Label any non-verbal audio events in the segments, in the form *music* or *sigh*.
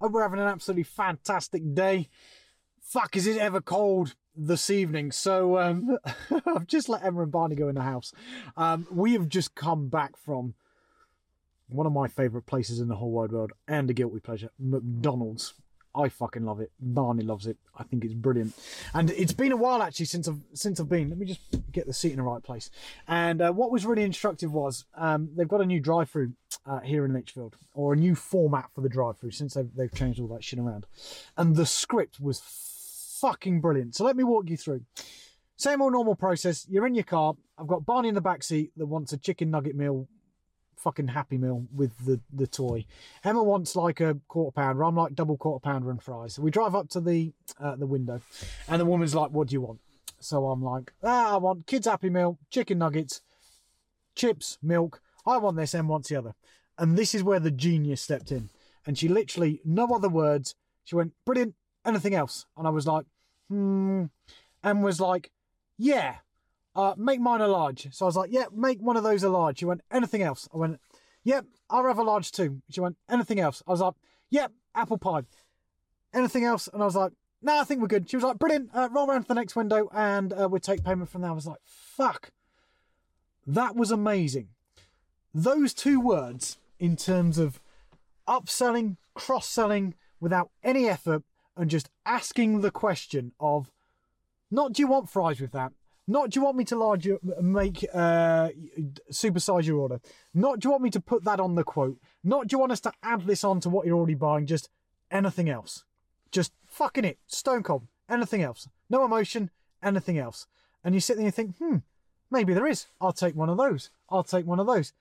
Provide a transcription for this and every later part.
Hope we're having an absolutely fantastic day. Fuck, is it ever cold this evening? So um, *laughs* I've just let Emma and Barney go in the house. Um, we have just come back from one of my favourite places in the whole wide world and a guilty pleasure, McDonald's. I fucking love it. Barney loves it. I think it's brilliant. And it's been a while actually since I've since I've been. Let me just get the seat in the right place. And uh, what was really instructive was um, they've got a new drive-through uh, here in Lichfield, or a new format for the drive-through since they've they've changed all that shit around. And the script was fucking brilliant. So let me walk you through. Same old normal process. You're in your car. I've got Barney in the back seat that wants a chicken nugget meal fucking happy meal with the the toy. Emma wants like a quarter pounder. I'm like double quarter pounder and fries. So we drive up to the uh, the window, and the woman's like, "What do you want?" So I'm like, "Ah, I want kids happy meal, chicken nuggets, chips, milk. I want this. Emma wants the other." And this is where the genius stepped in, and she literally no other words. She went, "Brilliant. Anything else?" And I was like, "Hmm," and was like, "Yeah." Uh, make mine a large. So I was like, yeah, make one of those a large. She went, anything else? I went, yep, I'll have a large too. She went, anything else? I was like, yep, apple pie. Anything else? And I was like, no, I think we're good. She was like, brilliant, uh, roll around to the next window and uh, we'll take payment from there. I was like, fuck. That was amazing. Those two words, in terms of upselling, cross selling without any effort, and just asking the question of, not do you want fries with that? Not do you want me to large make uh supersize your order? Not do you want me to put that on the quote? Not do you want us to add this on to what you're already buying? Just anything else. Just fucking it. Stone cold. Anything else. No emotion. Anything else. And you sit there and you think, hmm, maybe there is. I'll take one of those. I'll take one of those.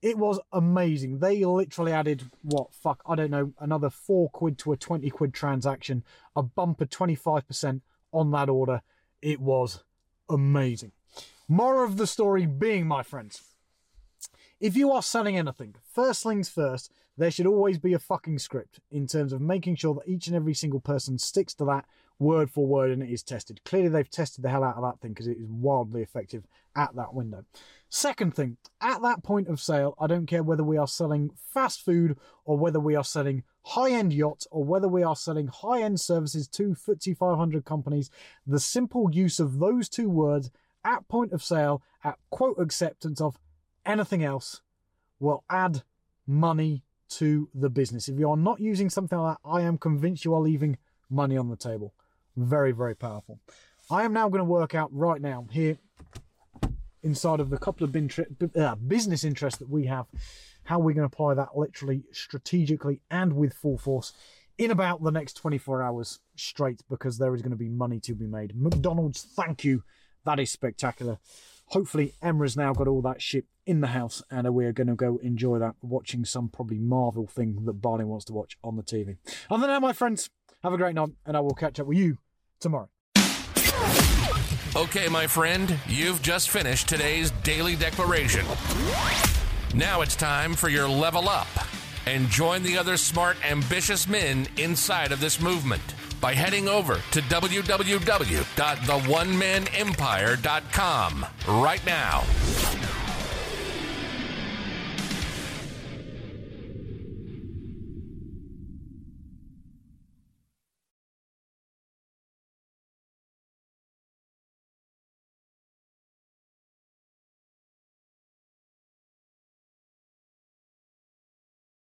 It was amazing. They literally added what fuck I don't know another four quid to a twenty quid transaction, a bumper twenty five percent on that order. It was amazing. More of the story being, my friends, if you are selling anything, first things first, there should always be a fucking script in terms of making sure that each and every single person sticks to that word for word and it is tested. Clearly, they've tested the hell out of that thing because it is wildly effective at that window. Second thing, at that point of sale, I don't care whether we are selling fast food or whether we are selling high end yachts or whether we are selling high end services to FTSE 500 companies, the simple use of those two words at point of sale, at quote acceptance of anything else, will add money to the business. If you are not using something like that, I am convinced you are leaving money on the table. Very, very powerful. I am now going to work out right now here inside of the couple of bin tri- uh, business interests that we have how going to apply that literally strategically and with full force in about the next 24 hours straight because there is going to be money to be made. McDonald's, thank you. That is spectacular. Hopefully, Emma's now got all that shit in the house and we're going to go enjoy that watching some probably Marvel thing that Barney wants to watch on the TV. Other than that, my friends, have a great night and I will catch up with you tomorrow. Okay, my friend, you've just finished today's daily declaration. Now it's time for your level up and join the other smart, ambitious men inside of this movement by heading over to www.theonemanemempire.com right now.